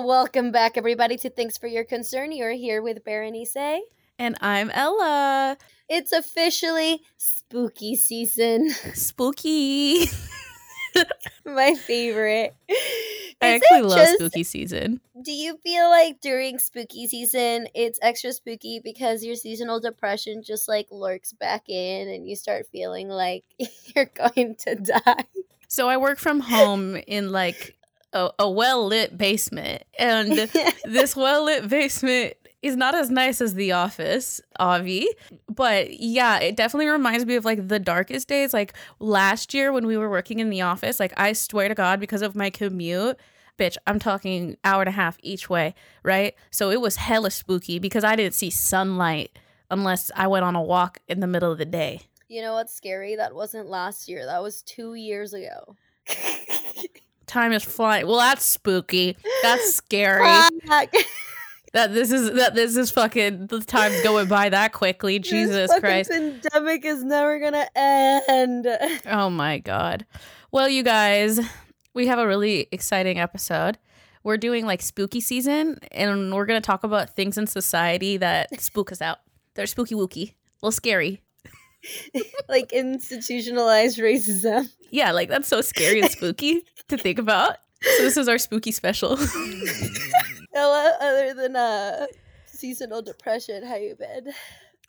Well, welcome back, everybody, to Thanks for Your Concern. You're here with Berenice. And I'm Ella. It's officially spooky season. Spooky. My favorite. I actually love just- spooky season. Do you feel like during spooky season it's extra spooky because your seasonal depression just like lurks back in and you start feeling like you're going to die? So I work from home in like a, a well lit basement. And this well lit basement is not as nice as the office, Avi. But yeah, it definitely reminds me of like the darkest days. Like last year when we were working in the office, like I swear to God, because of my commute, bitch, I'm talking hour and a half each way, right? So it was hella spooky because I didn't see sunlight unless I went on a walk in the middle of the day. you know what's scary? That wasn't last year. That was two years ago. Time is flying. Well, that's spooky. That's scary. Fuck. that this is that this is fucking the time's going by that quickly. Jesus Christ. pandemic is never gonna end. Oh my god. Well, you guys, we have a really exciting episode. We're doing like spooky season, and we're gonna talk about things in society that spook us out. They're spooky wooky, a little scary. like institutionalized racism. Yeah, like that's so scary and spooky to think about. So this is our spooky special. Ella, other than uh seasonal depression, how you been?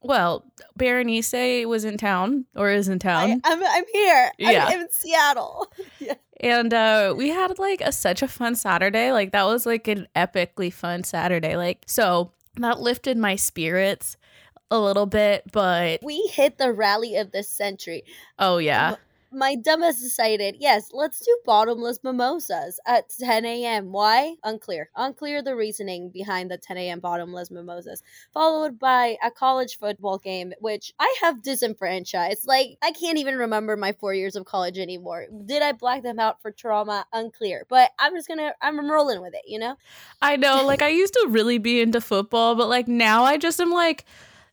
well, Berenice was in town or is in I, town. I'm I'm here. Yeah. I'm, I'm in Seattle. yeah. And uh we had like a such a fun Saturday. Like that was like an epically fun Saturday. Like so that lifted my spirits a little bit, but We hit the rally of the century. oh yeah. My dumbass decided, yes, let's do bottomless mimosas at 10 a.m. Why? Unclear. Unclear the reasoning behind the 10 a.m. bottomless mimosas. Followed by a college football game, which I have disenfranchised. Like, I can't even remember my four years of college anymore. Did I black them out for trauma? Unclear. But I'm just gonna, I'm rolling with it, you know? I know, like I used to really be into football, but like now I just am like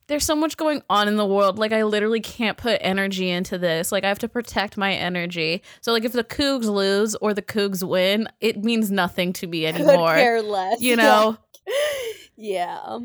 there's so much going on in the world. Like I literally can't put energy into this. Like I have to protect my energy. So like if the Cougs lose or the Cougs win, it means nothing to me Could anymore. care less. You know? yeah.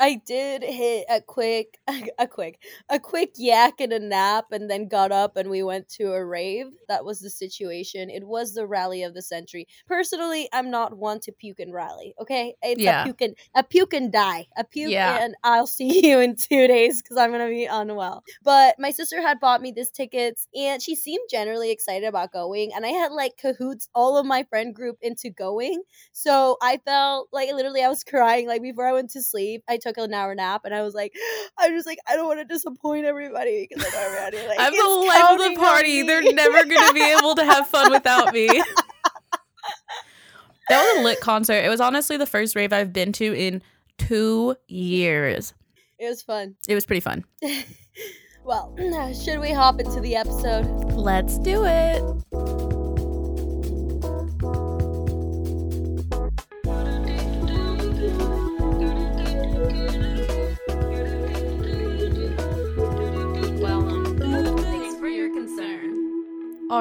I did hit a quick, a quick, a quick yak and a nap, and then got up and we went to a rave. That was the situation. It was the rally of the century. Personally, I'm not one to puke and rally. Okay, it's Yeah. a puke and a puke and die, a puke Yeah. and I'll see you in two days because I'm gonna be unwell. But my sister had bought me these tickets, and she seemed generally excited about going, and I had like cahoots all of my friend group into going. So I felt like literally I was crying. Like before I went to sleep, I took an hour nap and I was like, I'm just like, I don't want to disappoint everybody because I know everybody like I'm the life of the party. They're never gonna be able to have fun without me. that was a lit concert. It was honestly the first rave I've been to in two years. It was fun. It was pretty fun. Well, should we hop into the episode? Let's do it.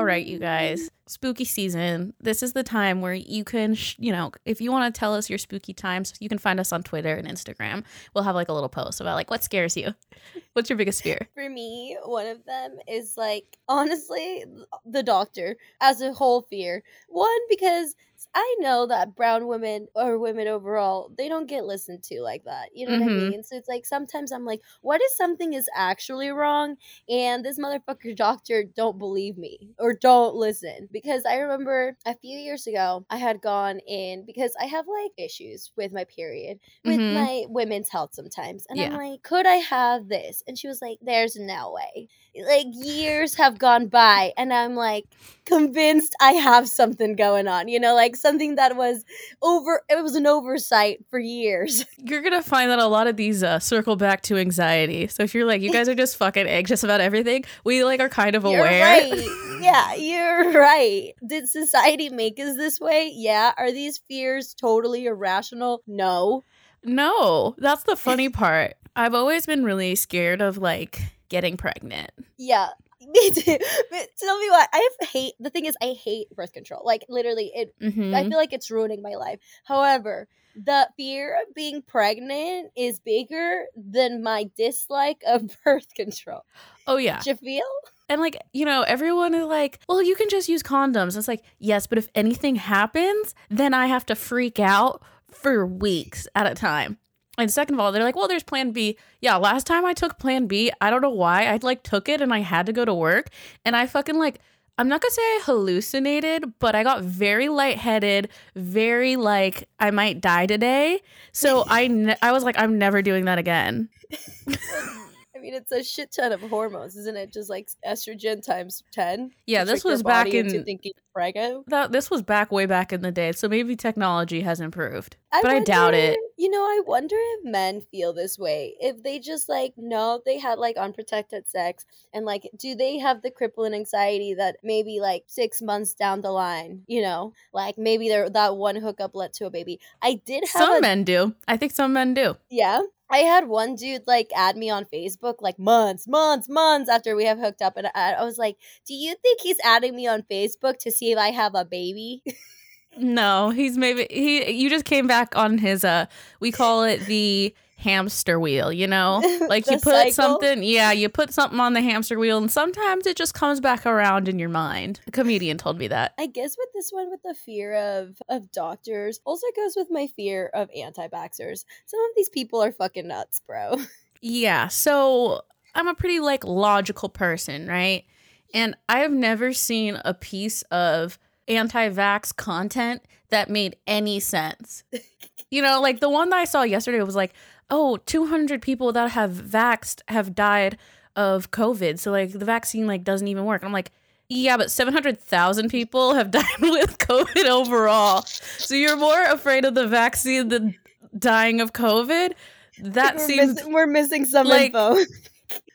Right, you guys. Spooky season. This is the time where you can, sh- you know, if you want to tell us your spooky times, you can find us on Twitter and Instagram. We'll have like a little post about like what scares you. What's your biggest fear? For me, one of them is like honestly the doctor as a whole fear. One because I know that brown women or women overall, they don't get listened to like that. You know what I Mhm. mean? So it's like sometimes I'm like, what if something is actually wrong and this motherfucker doctor don't believe me or don't listen? Because I remember a few years ago, I had gone in because I have like issues with my period with Mhm. my women's health sometimes. And I'm like, could I have this? And she was like, there's no way. Like years have gone by and I'm like convinced I have something going on, you know, like something that was over it was an oversight for years. You're gonna find that a lot of these uh, circle back to anxiety. So if you're like, you guys are just fucking anxious about everything, we like are kind of You're aware. right. Yeah, you're right. Did society make us this way? Yeah. Are these fears totally irrational? No. No, that's the funny part. I've always been really scared of like getting pregnant. Yeah. Me too. But tell me what I hate. The thing is, I hate birth control. Like literally, it. Mhm. I feel like it's ruining my life. However, the fear of being pregnant is bigger than my dislike of birth control. oh yeah. Do you feel? And like, you know, everyone is like, well, you can just use condoms. It's like, yes, but if anything happens, then I have to freak out for weeks at a time. And second of all, they're like, well, there's plan B. Yeah, last time I took plan B, I don't know why. I like took it and I had to go to work. And I fucking like, I'm not gonna say I hallucinated, but I got very lightheaded, very like, I might die today. So I, ne- I was like, I'm never doing that again. I mean, it's a shit ton of hormones, isn't it? Just like estrogen times ten. Yeah, this was back in thinking preggo. that. This was back way back in the day. So maybe technology has improved. I But I doubt it. You know, I wonder if men feel this way. If they just like know they had like unprotected sex, and like, do they have the crippling anxiety that maybe like six months down the line, you know, like maybe there that one hookup led to a baby. I did have Some a men do. I think some men do. yeah. I had one dude like add me on Facebook like months, months, months after we have hooked up, and I, I was like, "Do you think he's adding me on Facebook to see if I have a baby?" No, he's maybe he. You just came back on his. Uh, we call it the hamster wheel. You know, like you put cycle? something. Yeah, you put something on the hamster wheel, and sometimes it just comes back around in your mind. A comedian told me that. I guess with this one, with the fear of of doctors, also goes with my fear of anti-vaxxers. Some of these people are fucking nuts, bro. Yeah, so I'm a pretty like logical person, right? And I have never seen a piece of anti-vax content that made any sense. you know, like the one that I saw yesterday was like, "Oh, 200 people that have vaxxed have died of COVID." So like the vaccine like doesn't even work. I'm like, "Yeah, but 700,000 people have died with COVID overall." So you're more afraid of the vaccine than dying of COVID? That we're, seems missing, we're missing some like- info. that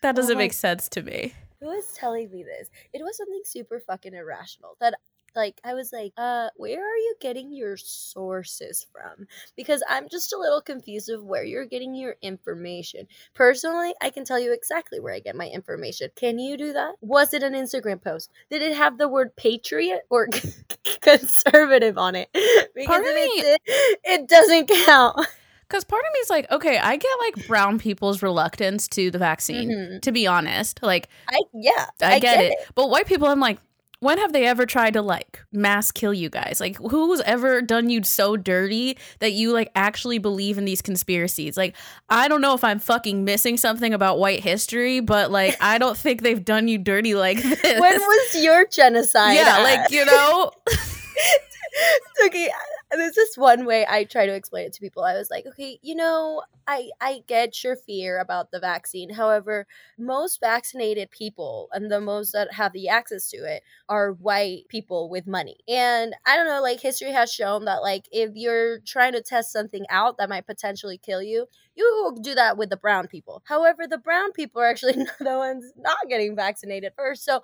oh doesn't Oh make sense to me. Who was telling me this? It was something super fucking irrational that like I was like, uh, where are you getting your sources from? Because I'm just a little confused of where you're getting your information. Personally, I can tell you exactly where I get my information. Can you do that? Was it an Instagram post? Did it have the word patriot or conservative on it? Because if it did, it doesn't count. Because part of me is like, okay, I get like brown people's reluctance to the vaccine, Mhm. to be honest. Like, I yeah, I, get, it. But white people, I'm like, when have they ever tried to like mass kill you guys? Like, who's ever done you so dirty that you like actually believe in these conspiracies? Like, I don't know if I'm fucking missing something about white history, but like, I don't think they've done you dirty like this. When was your genocide? yeah, at? like, you know, okay there's just one way i try to explain it to people. I was like okay you know i i get your fear about the vaccine. However most vaccinated people and the most that have the access to it are white people with money. And i don't know like history has shown that like if you're trying to test something out that might potentially kill you you do that with the brown people. However the brown people are actually the ones not getting vaccinated first. So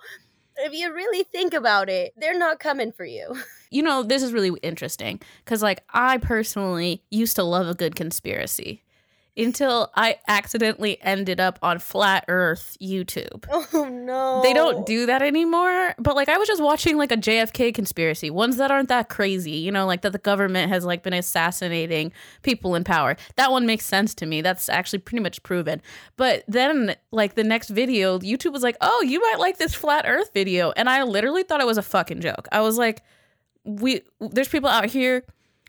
if you really think about it they're not coming for you. You know, this is really interesting because, like, I personally used to love a good conspiracy until I accidentally ended up on Flat Earth YouTube. Oh no. They don't do that anymore, but like I was just watching like a JFK conspiracy, ones that aren't that crazy, you know, like that the government has like been assassinating people in power. That one makes sense to me. That's actually pretty much proven. But then like the next video, YouTube was like, "Oh, you might like this flat earth video." And I literally thought it was a fucking joke. I was like, "We there's people out here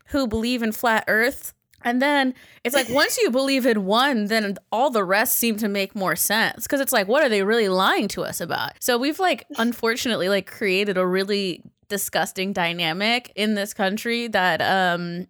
who believe in flat earth and then it's like once you believe in one, then all the rest seem to make more sense because it's like, what are they really lying to us about? So we've like unfortunately like created a really disgusting dynamic in this country that um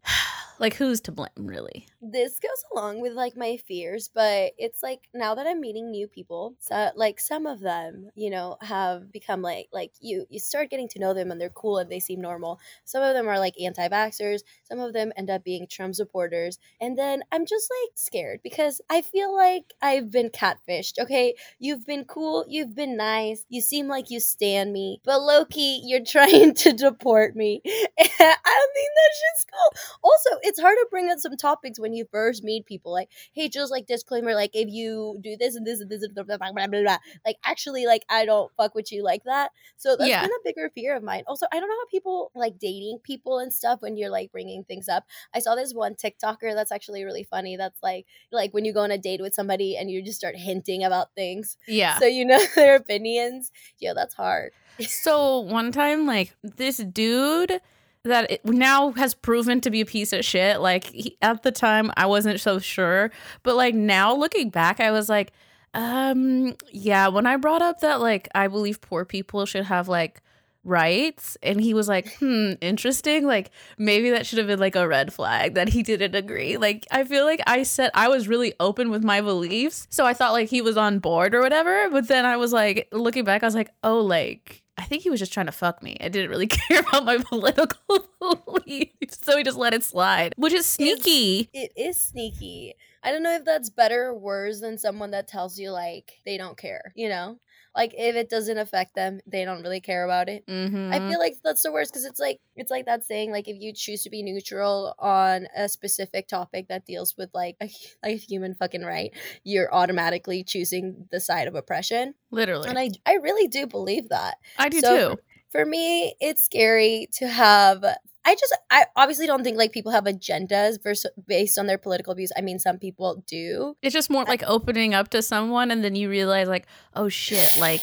like who's to blame really? This goes along with like my fears, but it's like now that I'm meeting new people, so like some of them, you know, have become like like you you start getting to know them and they're cool and they seem normal. Some of them are like anti-vaxxers, some of them end up being Trump supporters, and then I'm just like scared because I feel like I've been catfished. Okay, you've been cool, you've been nice, you seem like you stand me, but Loki, you're trying to deport me. I don't think that shit's cool. Also, it's hard to bring up some topics when you first meet people, like, hey, just like disclaimer, like if you do this and this and this and blah, blah, blah, blah, blah, blah, like actually like I don't fuck with you like that. So that's Yeah. been a bigger fear of mine. Also, I don't know how people like dating people and stuff when you're like bringing things up. I saw this one TikToker that's actually really funny. That's like like when you go on a date with somebody and you just start hinting about things, Yeah. so you know their opinions. Yeah, that's hard. So one time, like this dude that it now has proven to be a piece of shit. Like he, at the time, I wasn't so sure, but like now looking back, I was like, um, yeah. When I brought up that like I believe poor people should have like rights, and he was like, hmm, interesting. Like maybe that should have been like a red flag that he didn't agree. Like I feel like I said I was really open with my beliefs, so I thought like he was on board or whatever. But then I was like, looking back, I was like, oh, like I think he was just trying to fuck me. I didn't really care about my political beliefs, so he just let it slide, which is sneaky. It is sneaky. I don't know if that's better or worse than someone that tells you like they don't care, you know? Like if it doesn't affect them, they don't really care about it. mm-hmm. I feel like that's the worst because it's like it's like that saying like if you choose to be neutral on a specific topic that deals with like a, like a human fucking right, you're automatically choosing the side of oppression. literally. And I I really do believe that. I do So too. For me, it's scary to have. I just I obviously don't think like people have agendas versus based on their political views. I mean, some people do. It's just more like opening up to someone, and then you realize, like, oh shit, like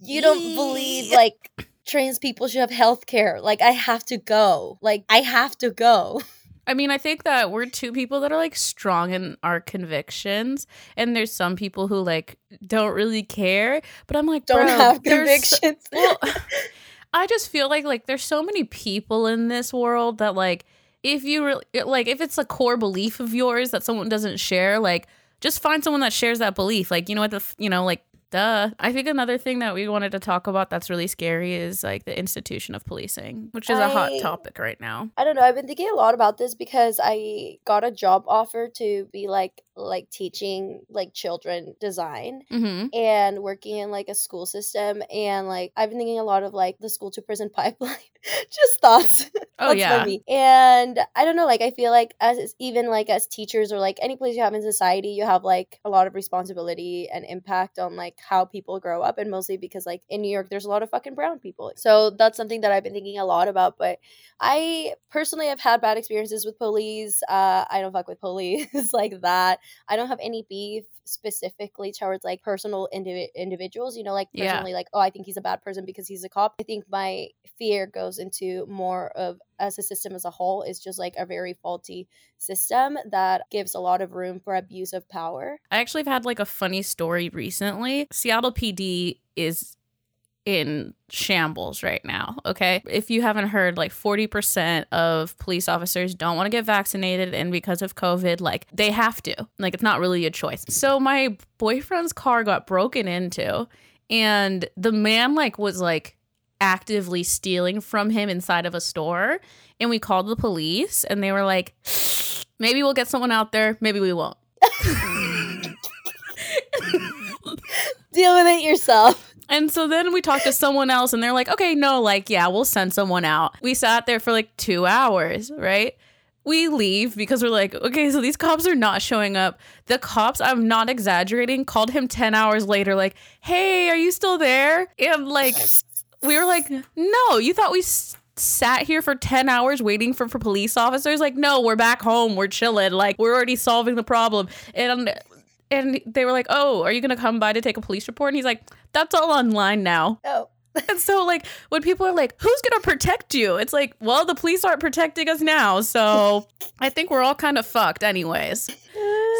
You don't believe like trans people should have health care. Like I have to go. Like I have to go. I mean, I think that we're two people that are like strong in our convictions, and there's some people who like don't really care. But I'm like, Don't have convictions. well, I just feel like like there's so many people in this world that like if you really like if it's a core belief of yours that someone doesn't share, like just find someone that shares that belief. Like you know what the you know like duh. I think another thing that we wanted to talk about that's really scary is like the institution of policing, which is a hot topic right now. I don't know. I've been thinking a lot about this because I got a job offer to be like like teaching like children design Mm-hmm. and working in like a school system and like I've been thinking a lot of like the school to prison pipeline. Just thoughts. Oh yeah. funny. And I don't know, like I feel like as even like as teachers or like any place you have in society, you have like a lot of responsibility and impact on like how people grow up and mostly because like in New York there's a lot of fucking brown people. So that's something that I've been thinking a lot about. But I personally have had bad experiences with police. Uh I don't fuck with police like that. I don't have any beef specifically towards like personal indivi- individuals, you know, like Yeah. personally like, oh, I think he's a bad person because he's a cop. I think my fear goes into more of as a system as a whole is just like a very faulty system that gives a lot of room for abuse of power. I actually have had like a funny story recently. Seattle PD is in shambles right now. Okay. If you haven't heard, like 40% of police officers don't want to get vaccinated. And because of COVID, like they have to. Like it's not really a choice. So my boyfriend's car got broken into, and the man like was like actively stealing from him inside of a store. And we called the police, and they were like, maybe we'll get someone out there, maybe we won't. Deal with it yourself. And so then we talked to someone else and they're like, okay, no, like, yeah, we'll send someone out. We sat there for like two hours, right? We leave because we're like, okay, so these cops are not showing up. The cops, I'm not exaggerating, called him 10 hours later, like, hey, are you still there? And like, we were like, no, you thought we s- sat here for 10 hours waiting for, for police officers? Like, no, we're back home. We're chilling. Like, we're already solving the problem. And and they were like, "Oh, are you gonna come by to take a police report?" And he's like, "That's all online now." Oh. And so, like, when people are like, "Who's gonna protect you?" It's like, well, the police aren't protecting us now, so I think we're all kind of fucked, anyways.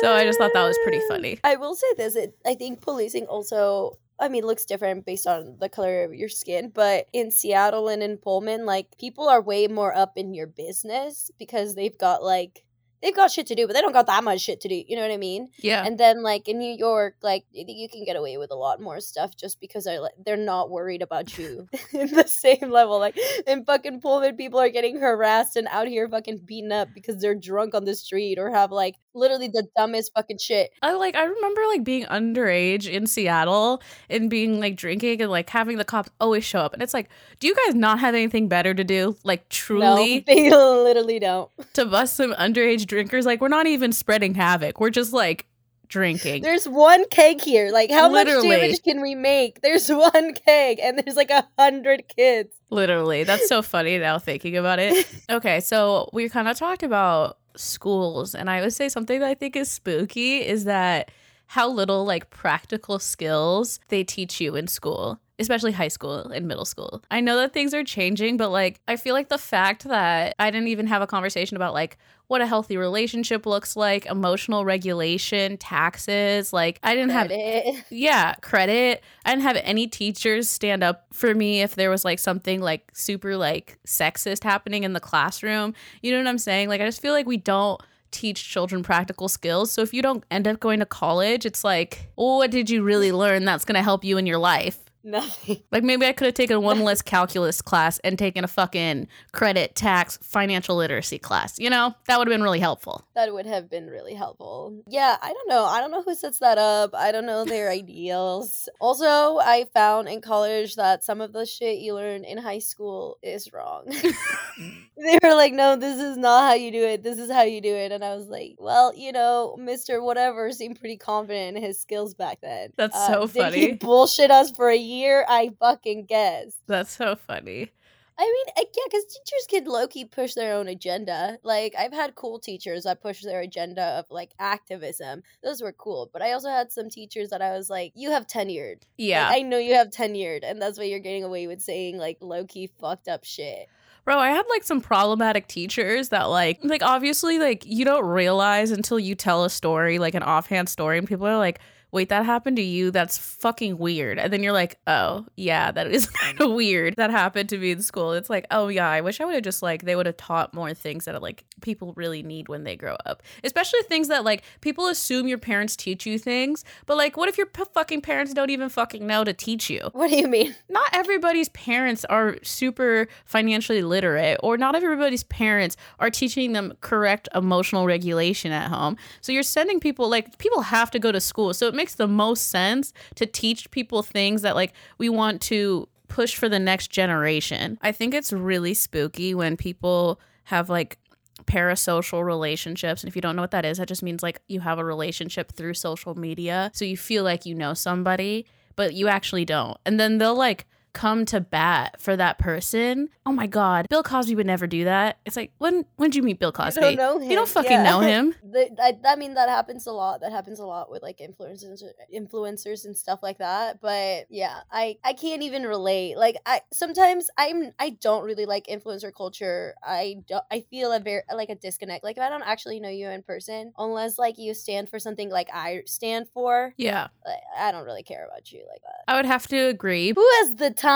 So I just thought that was pretty funny. I will say this: it, I think policing also. I mean, looks different based on the color of your skin, but in Seattle and in Pullman, like people are way more up in your business because they've got like they've got shit to do, but they don't got that much shit to do. You know what I mean? Yeah, And then like in New York, like you can get away with a lot more stuff just because they're like they're not worried about you in the same level. Like in fucking Pullman, people are getting harassed and out here fucking beaten up because they're drunk on the street or have like literally the dumbest fucking shit. I like I remember like being underage in Seattle and being like drinking and like having the cops always show up, and it's like, do you guys not have anything better to do? Like No, truly they literally don't. to bust some underage drinkers. Like we're not even spreading havoc. We're just like drinking. There's one keg here. Like, how Literally. much damage can we make? There's one keg, and there's like a hundred kids. Literally. That's so funny now thinking about it. Okay, so we kind of talked about schools, and I would say something that I think is spooky is that how little like practical skills they teach you in school. Especially high school and middle school. I know that things are changing, but like, I feel like the fact that I didn't even have a conversation about like what a healthy relationship looks like, emotional regulation, taxes, like, I didn't have Credit. yeah, credit. I didn't have any teachers stand up for me if there was like something like super like sexist happening in the classroom. You know what I'm saying? Like I just feel like we don't teach children practical skills. So if you don't end up going to college, it's like, well, what did you really learn that's going to help you in your life? Nothing. Like maybe I could have taken one less calculus class and taken a fucking credit, tax, financial literacy class. You know, that would have been really helpful. That would have been really helpful. Yeah, I don't know. I don't know who sets that up. I don't know their ideals. Also, I found in college that some of the shit you learn in high school is wrong. they were like, no, this is not how you do it. This is how you do it. And I was like, well, you know, Mr. Whatever seemed pretty confident in his skills back then. That's Uh, so did he bullshit us for a year? I fucking guess. That's so funny. I mean, uh, yeah, because teachers can low key push their own agenda. Like, I've had cool teachers that push their agenda of like activism. Those were cool. But I also had some teachers that I was like, you have tenured. Like, Yeah. I know you have tenured, and that's why you're getting away with saying like low key fucked up shit. Bro, I had like some problematic teachers that like like obviously like you don't realize until you tell a story, like an offhand story, and people are like, wait, that happened to you? That's fucking weird. And then you're like, oh, yeah, that is kind of weird. That happened to me in school. It's like, oh yeah, I wish I would have just like they would have taught more things that like people really need when they grow up. Especially things that like people assume your parents teach you things, but like what if your p- fucking parents don't even fucking know to teach you? What do you mean? not everybody's parents are super financially literate or not everybody's parents are teaching them correct emotional regulation at home so you're sending people like people have to go to school so it makes the most sense to teach people things that like we want to push for the next generation i think it's really spooky when people have like parasocial relationships and if you don't know what that is that just means like you have a relationship through social media so you feel like you know somebody but you actually don't. And then they'll like come to bat for that person. Oh my god, Bill Cosby would never do that. It's like when when did you meet Bill Cosby? You don't know him. You don't fucking yeah. know him. The, I, I mean, that happens a lot. That happens a lot with like influencers, influencers and stuff like that. But yeah, I I can't even relate. Like I sometimes I'm I don't really like influencer culture. I don't. I feel a very like a disconnect. Like if I don't actually know you in person, unless like you stand for something like I stand for, Yeah, like, I don't really care about you like that. I would have to agree. Who has the time?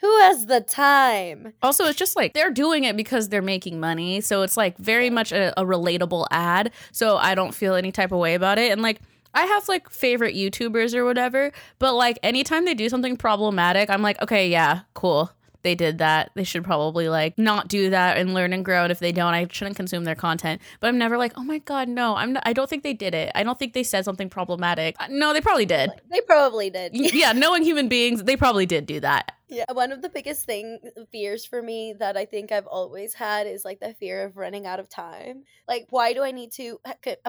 Who has the time? Also, it's just like they're doing it because they're making money. So it's like very much a, a relatable ad. So I don't feel any type of way about it. And like, I have like favorite YouTubers or whatever, but like anytime they do something problematic, I'm like, okay, yeah, cool. They did that. They should probably like not do that and learn and grow. And if they don't, I shouldn't consume their content. But I'm never like, oh my god, no. I'm. Not, I don't think they did it. I don't think they said something problematic. Uh, No, they probably did. They probably did. yeah, knowing human beings, they probably did do that. Yeah, one of the biggest thing fears for me that I think I've always had is like the fear of running out of time. Like, why do I need to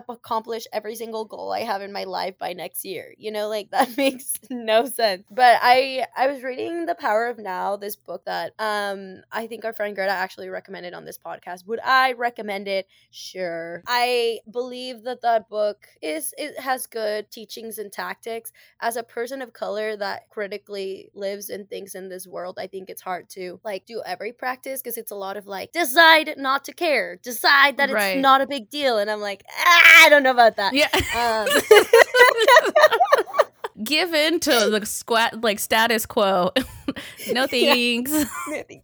accomplish every single goal I have in my life by next year? You know, like that makes no sense. But I I was reading The Power of Now, this book that um I think our friend Greta actually recommended on this podcast. Would I recommend it? Sure. I believe that that book is it has good teachings and tactics as a person of color that critically lives and thinks in this world, I think it's hard to like do every practice because it's a lot of like decide not to care, decide that Right. it's not a big deal, and I'm like, ah, I don't know about that. Yeah. Um, Give in to the squat like status quo. no Yeah. thanks.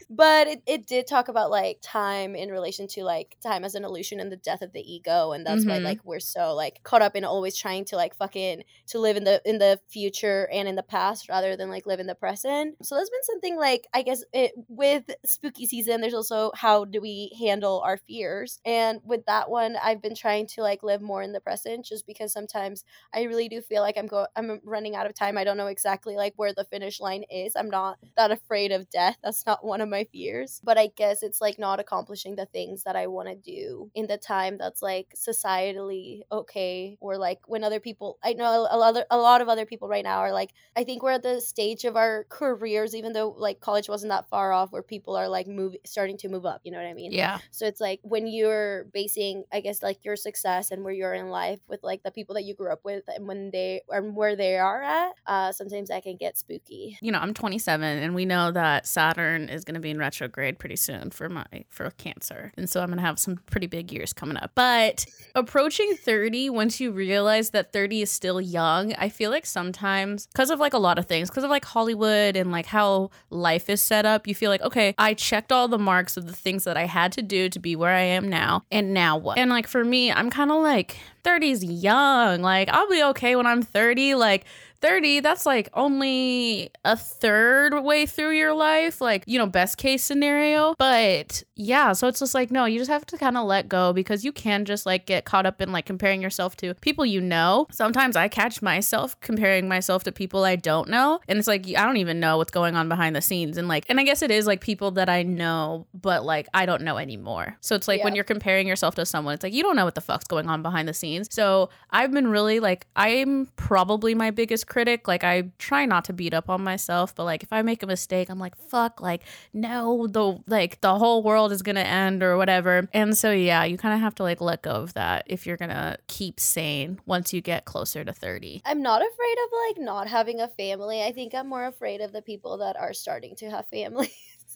but it, it did talk about like time in relation to like time as an illusion and the death of the ego and that's why Mhm. like we're so like caught up in always trying to like fucking to live in the in the future and in the past rather than like live in the present so that's been something like i guess it with spooky season there's also how do we handle our fears and with that one i've been trying to like live more in the present just because sometimes i really do feel like i'm go i'm running out of time i don't know exactly like where the finish line is i'm not that afraid of death. That's not one of my fears. But I guess it's like not accomplishing the things that I want to do in the time that's like societally okay or like when other people I know a lot a lot of other people right now are like I think we're at the stage of our careers even though like college wasn't that far off where people are like moving starting to move up, you know what I mean? Yeah. So it's like when you're basing I guess like your success and where you're in life with like the people that you grew up with and when they and where they are at, uh sometimes that can get spooky. You know, I'm 27 and we know that Saturn is going to be in retrograde pretty soon for my for Cancer. And so I'm going to have some pretty big years coming up. But approaching 30 once you realize that 30 is still young, I feel like sometimes because of like a lot of things, because of like Hollywood and like how life is set up, you feel like, okay, I checked all the marks of the things that I had to do to be where I am now. And now what? And like for me, I'm kind of like 30 is young. Like I'll be okay when I'm 30. Like 30, that's like only a third way through your life, like, you know, best case scenario. But yeah, so it's just like, no, you just have to kind of let go because you can just like get caught up in like comparing yourself to people you know. Sometimes I catch myself comparing myself to people I don't know. And it's like, I don't even know what's going on behind the scenes. And like, and I guess it is like people that I know, but like I don't know anymore. So it's like Yeah. when you're comparing yourself to someone, it's like, you don't know what the fuck's going on behind the scenes. So I've been really like, I'm probably my biggest critic. Like, I try not to beat up on myself, but like, if I make a mistake, I'm like, fuck, like, no, the like the whole world is gonna end or whatever. And so yeah, you kind of have to like let go of that if you're gonna keep sane once you get closer to 30. I'm not afraid of like not having a family. I think I'm more afraid of the people that are starting to have families.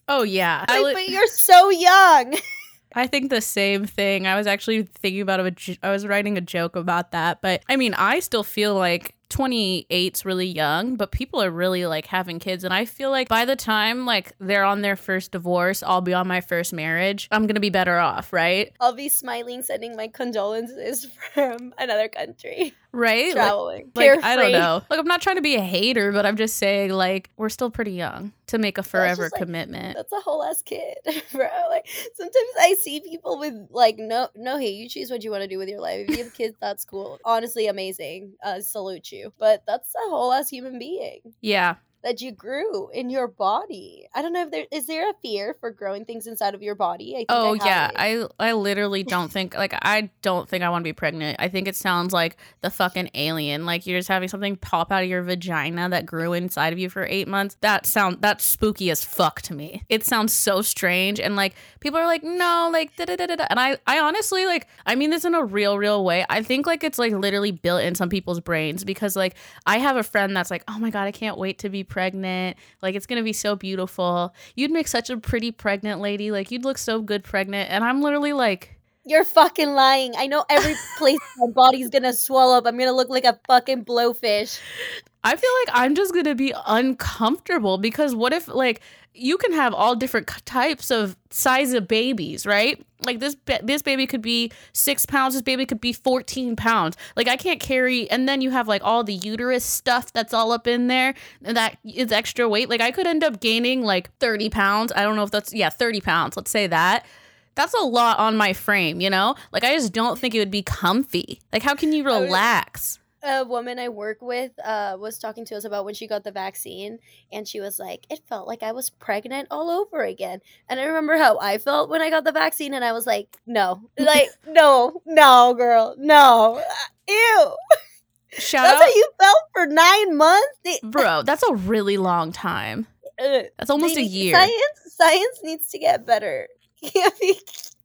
Oh yeah, I, like, li- but you're so young. I think the same thing. I was actually thinking about a I was writing a joke about that, but I mean, I still feel like 28's really young, but people are really like having kids and I feel like by the time like they're on their first divorce, I'll be on my first marriage. I'm going to be better off, right? I'll be smiling, sending my condolences from another country, Right? Traveling. Like, I don't know. Like I'm not trying to be a hater, but I'm just saying like we're still pretty young to make a forever just, like, commitment. That's a whole ass kid, bro. Like sometimes I see people with like no no hey, you choose what you want to do with your life. If you have kids, that's cool. Honestly, amazing. Uh, salute you. But that's a whole ass human being Yeah. That you grew in your body. I don't know if there is there a fear for growing things inside of your body. I think Oh I yeah, it. I I literally don't think like I don't think I want to be pregnant. I think it sounds like the fucking alien. Like you're just having something pop out of your vagina that grew inside of you for 8 months. That sound that's spooky as fuck to me. It sounds so strange and like people are like no, like da da da. da." And I I honestly like I mean this in a real real way. I think like it's like literally built in some people's brains because like I have a friend that's like, "Oh my god, I can't wait to be pregnant. Like it's to be so beautiful. You'd make such a pretty pregnant lady. Like you'd look so good pregnant." And I'm literally like, You're fucking lying. I know every place my body's gonna swell up. I'm gonna look like a fucking blowfish. I feel like I'm just to be uncomfortable because what if like you can have all different types of size of babies, right? Like this this baby could be 6 pounds, this baby could be 14 pounds. Like I can't carry and then you have like all the uterus stuff that's all up in there and that is extra weight. Like I could end up gaining like 30 pounds. I don't know if that's yeah, 30 pounds. Let's say that. That's a lot on my frame, you know? Like I just don't think it would be comfy. Like how can you relax? a woman I work with uh, was talking to us about when she got the vaccine, and she was like, "It felt like I was pregnant all over again." And I remember how I felt when I got the vaccine, and I was like, "No, like, no, no, girl, no, ew." Shout That's out how you felt for nine months. Bro, that's a really long time. Ugh. That's almost a year. Science, science needs to get better. Can't be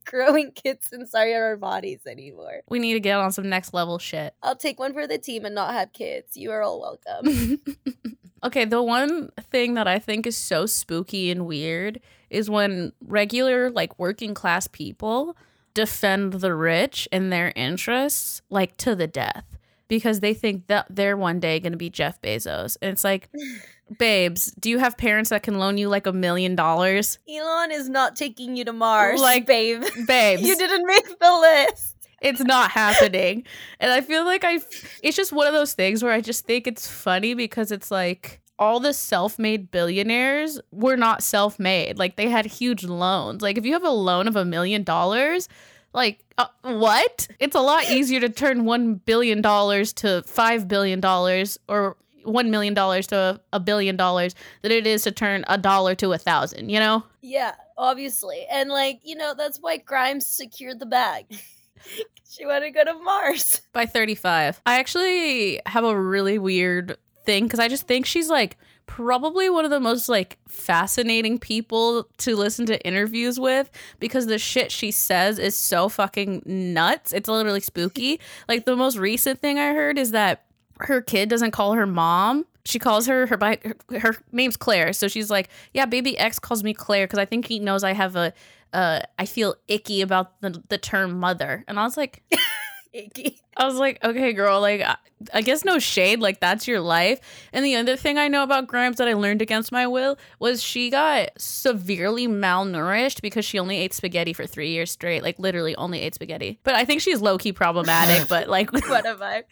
growing kids inside our bodies anymore. We need to get on some next level shit. I'll take one for the team and not have kids. You are all welcome. okay, the one thing that I think is so spooky and weird is when regular, like working class people defend the rich and their interests, like to the death, because they think that they're one day going to be Jeff Bezos. And it's like, babes, do you have parents that can loan you like a million dollars? Elon is not taking you to Mars, Like, babe. Babes. You didn't make the list. it's not happening and i feel like i it's just one of those things where i just think it's funny because it's like all the self-made billionaires were not self-made like they had huge loans like if you have a loan of a million dollars like uh, what it's a lot easier to turn one billion dollars to five billion dollars or one million dollars to a billion dollars than it is to turn a dollar to a thousand. You know? Yeah, obviously. And like, you know, that's why Grimes secured the bag. she wanted to go to Mars. By 35. I actually have a really weird thing because I just think she's like probably one of the most like fascinating people to listen to interviews with because the shit she says is so fucking nuts. It's literally spooky. like the most recent thing I heard is that her kid doesn't call her mom. She calls her her by her, her name's Claire. So she's like, "Yeah, baby X calls me Claire because I think he knows I have a uh I feel icky about the the term mother." And I was like, Icky. I was like, okay, girl, like, I- I guess no shade, like, that's your life. And the other thing I know about Grimes that I learned against my will was she got severely malnourished because she only ate spaghetti for three years straight, like, literally only ate spaghetti. But I think she's low key problematic, but like, What am I?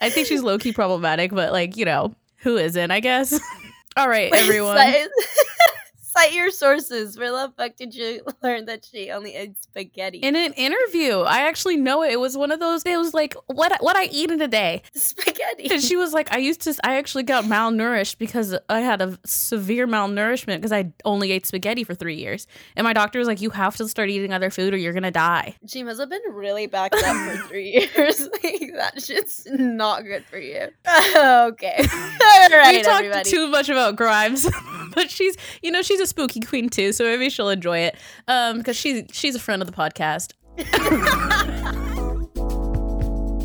I think she's low key problematic, but like, you know, who isn't, I guess. All right, everyone. Cite, your sources. Where the fuck did you learn that she only ate spaghetti? In an interview, I actually know it. It was one of those. It was like, what what I eat in a day. spaghetti. And she was like, I used to, I actually got malnourished because I had a severe malnourishment because I only ate spaghetti for three years. And my doctor was like, you have to start eating other food or you're to die. She must have been really backed up for three years. like that shit's not good for you. okay. All right, we talked everybody. too much about Grimes, but she's, you know, she's a spooky queen too. So maybe she'll enjoy it um, because she's, she's a friend of the podcast.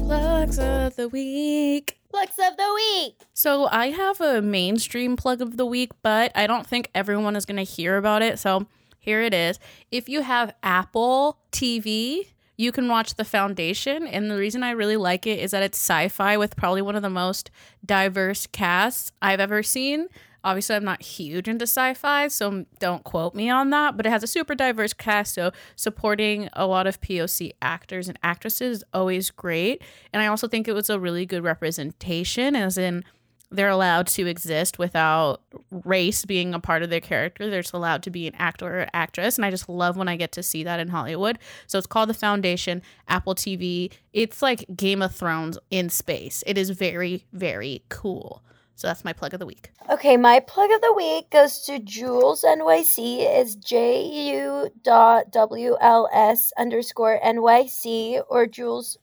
Plugs of the week. Flex of the week. So I have a mainstream plug of the week, but I don't think everyone is going to hear about it. So here it is. If you have Apple TV, you can watch The Foundation. And the reason I really like it is that it's sci fi with probably one of the most diverse casts I've ever seen. Obviously, I'm not huge into sci fi, so don't quote me on that, but it has a super diverse cast. So, supporting a lot of POC actors and actresses is always great. And I also think it was a really good representation, as in, they're allowed to exist without race being a part of their character. They're just allowed to be an actor or actress. And I just love when I get to see that in Hollywood. So it's called The Foundation, Apple TV. It's like Game of Thrones in space. It is very, very cool. So that's my plug of the week. Okay, my plug of the week goes to Jules NYC. is J U dot W L S underscore NYC or Jules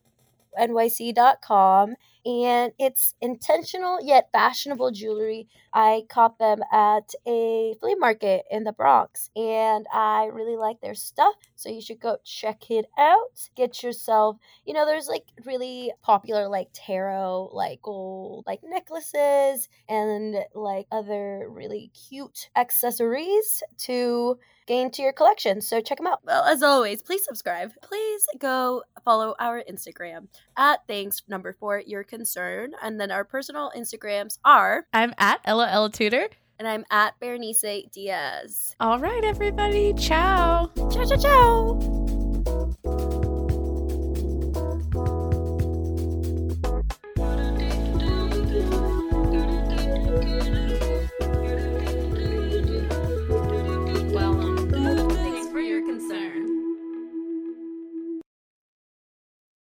NYC.com. And it's intentional yet fashionable jewelry. I caught them at a flea market in the Bronx and I really like their stuff. So you should go check it out. Get yourself, you know, there's like really popular like tarot, like gold, like necklaces and like other really cute accessories to gain to your collection. So check them out. Well, as always, please subscribe. Please go follow our Instagram at thanks number four your concern. And then our personal Instagrams are, I'm at Ella Ella Tudor. and I'm at Berenice Diaz. All right, everybody. Ciao. Ciao, ciao, ciao.